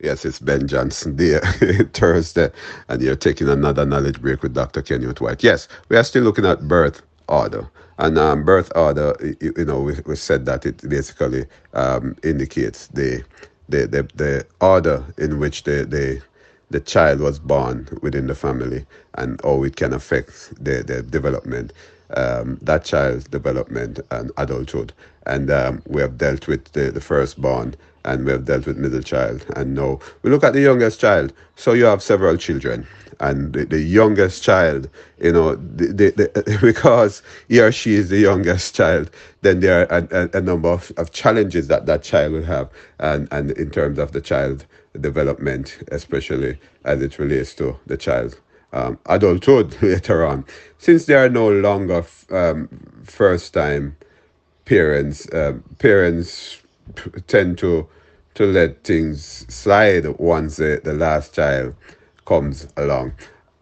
Yes, it's Ben Johnson Day, Thursday, and you're taking another knowledge break with Dr. Kenyon White. Yes, we are still looking at birth order. And um, birth order, you, you know, we, we, said that it basically um, indicates the, the, the, the order in which the, the, the child was born within the family and how it can affect the, the development, um, that child's development and adulthood. And um, we have dealt with the, the firstborn and we have dealt with middle child. And now we look at the youngest child. So you have several children. And the, the youngest child, you know, the, the, because he or she is the youngest child, then there are a, a, a number of, of challenges that that child will have. And, and in terms of the child development, especially as it relates to the child um, adulthood later on. Since they are no longer um, first time parents, uh, parents tend to to let things slide once the, the last child comes along.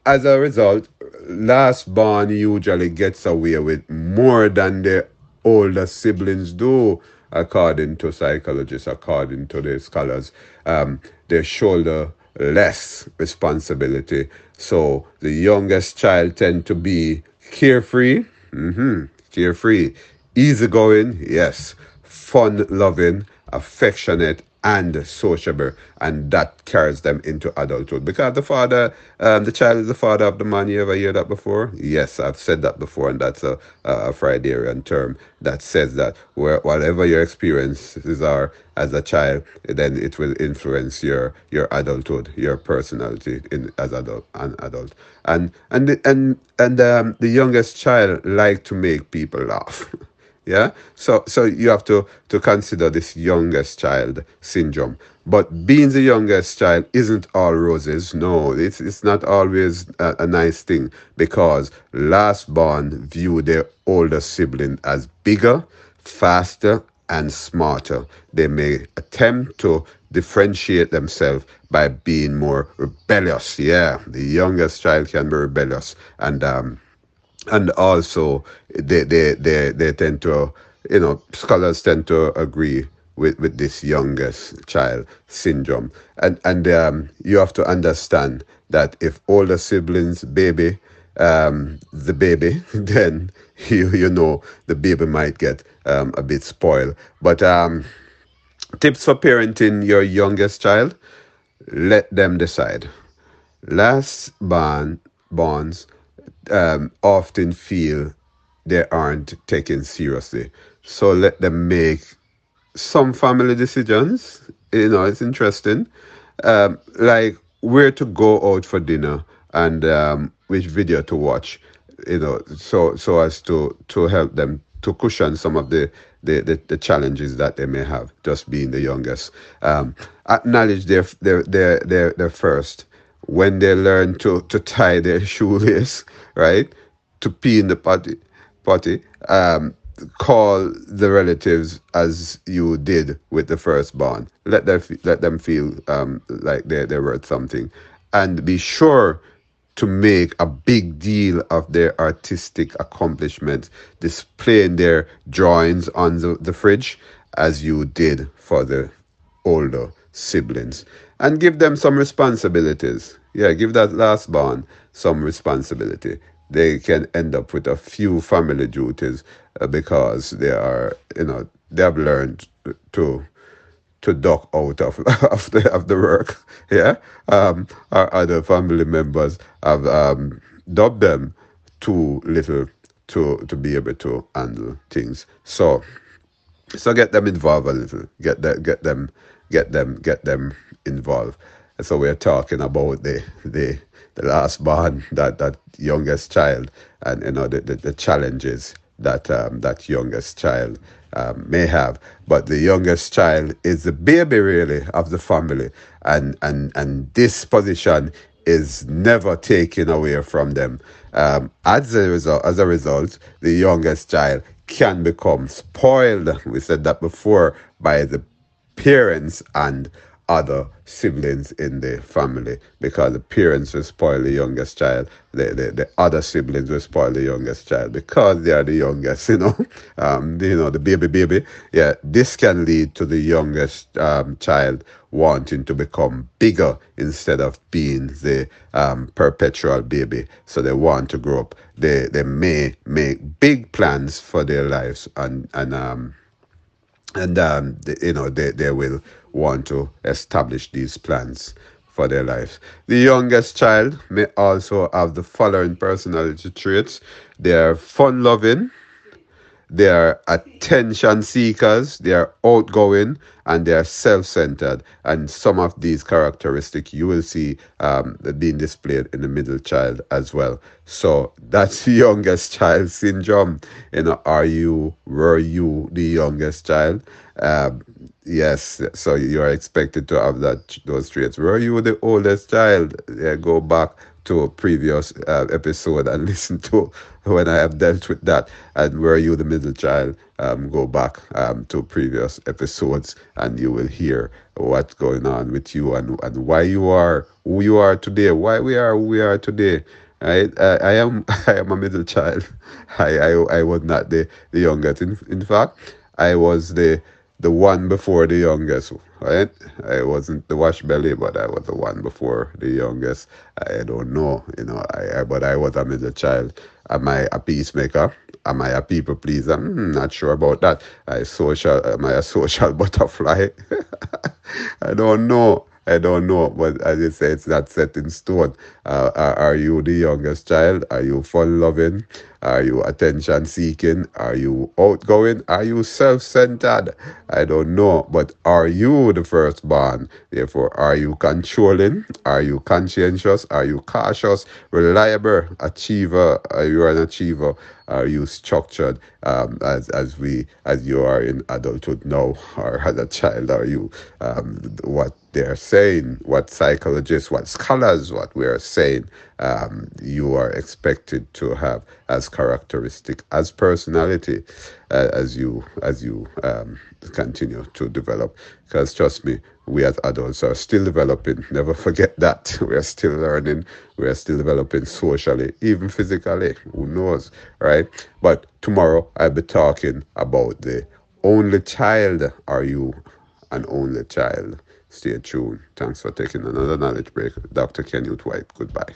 As a result, last born usually gets away with more than the older siblings do, according to psychologists, according to the scholars. Um, they shoulder less responsibility. So the youngest child tend to be carefree, mm-hmm, carefree, easygoing, yes, fun loving, affectionate, and sociable, and that carries them into adulthood. Because the father, um, the child is the father of the man. You ever hear that before? Yes, I've said that before, and that's a, a Freudian term that says that where, whatever your experiences are as a child, then it will influence your your adulthood, your personality in as adult an adult. And and and and um, the youngest child like to make people laugh. Yeah. So so you have to to consider this youngest child syndrome. But being the youngest child isn't all roses. No, it's it's not always a, a nice thing because last born view their older sibling as bigger, faster, and smarter. They may attempt to differentiate themselves by being more rebellious. Yeah, the youngest child can be rebellious and um and also they, they they they tend to you know scholars tend to agree with with this youngest child syndrome. And and um, you have to understand that if older siblings baby um, the baby then you you know the baby might get um, a bit spoiled. But um, tips for parenting your youngest child let them decide. Last born bonds um, often feel they aren't taken seriously. So let them make some family decisions. You know, it's interesting. Um, like where to go out for dinner and um, which video to watch. You know, so so as to to help them to cushion some of the the, the, the challenges that they may have, just being the youngest. Um, acknowledge their their their their, their first when they learn to, to tie their shoelace, right? To pee in the potty, potty, um, call the relatives as you did with the firstborn. Let them let them feel um, like they they're worth something, and be sure to make a big deal of their artistic accomplishments, displaying their drawings on the, the fridge as you did for the older siblings and give them some responsibilities. Yeah, give that last born some responsibility. They can end up with a few family duties uh, because they are, you know, they have learned to to duck out of of the of the work. Yeah, um, our other family members have um, dubbed them too little to to be able to handle things. So, so get them involved a little. Get that get them, get them, get them involved. And so we're talking about the the the last born, that that youngest child, and you know the the, the challenges that um, that youngest child um, may have. But the youngest child is the baby really of the family, and and and this position is never taken away from them. Um, as a result, as a result, the youngest child can become spoiled. We said that before by the parents and other siblings in the family. Because the parents will spoil the youngest child. The, the, the other siblings will spoil the youngest child. Because they are the youngest you know. Um, you know the baby baby. Yeah this can lead to the youngest um, child wanting to become bigger instead of being the um, perpetual baby. So they want to grow up. They they may make big plans for their lives and and um and um you know they, they will want to establish these plans for their lives. The youngest child may also have the following personality traits. They are fun loving, they are attention seekers, they are outgoing, and they are self centered. And some of these characteristics you will see um, being displayed in the middle child as well. So that's youngest child syndrome. You know, are you, were you the youngest child? Um, yes, so you are expected to have that those traits. Were you the oldest child? Yeah, go back to a previous uh, episode and listen to when I have dealt with that. And where you the middle child? Um, go back um, to previous episodes and you will hear what's going on with you and, and why you are who you are today, why we are who we are today. Right? I, I am I am a middle child. I, I, I was not the, the youngest. In, in fact, I was the the one before the youngest, right? I wasn't the wash belly, but I was the one before the youngest. I don't know, you know, I, I but I was a middle child. Am I a peacemaker? Am I a people pleaser? Hmm, not sure about that. I social am I a social butterfly? I don't know. I don't know, but as you say, it's not set in stone. Uh, are, are, you the youngest child? Are you fun loving? Are you attention seeking? Are you outgoing? Are you self centered? I don't know, but are you the firstborn? Therefore, are you controlling? Are you conscientious? Are you cautious, reliable, achiever? Are you an achiever? Are you structured um, as as we as you are in adulthood now, or as a child? Are you um, what they're saying? What psychologists, what scholars, what we are saying? Um, you are expected to have as characteristic as personality uh, as you as you um, continue to develop. Because trust me, we as adults are still developing. Never forget that we are still learning. We are still developing socially, even physically. Who knows, right? But tomorrow I'll be talking about the only child. Are you an only child? Stay tuned. Thanks for taking another knowledge break. Dr. Kenyon White. Goodbye.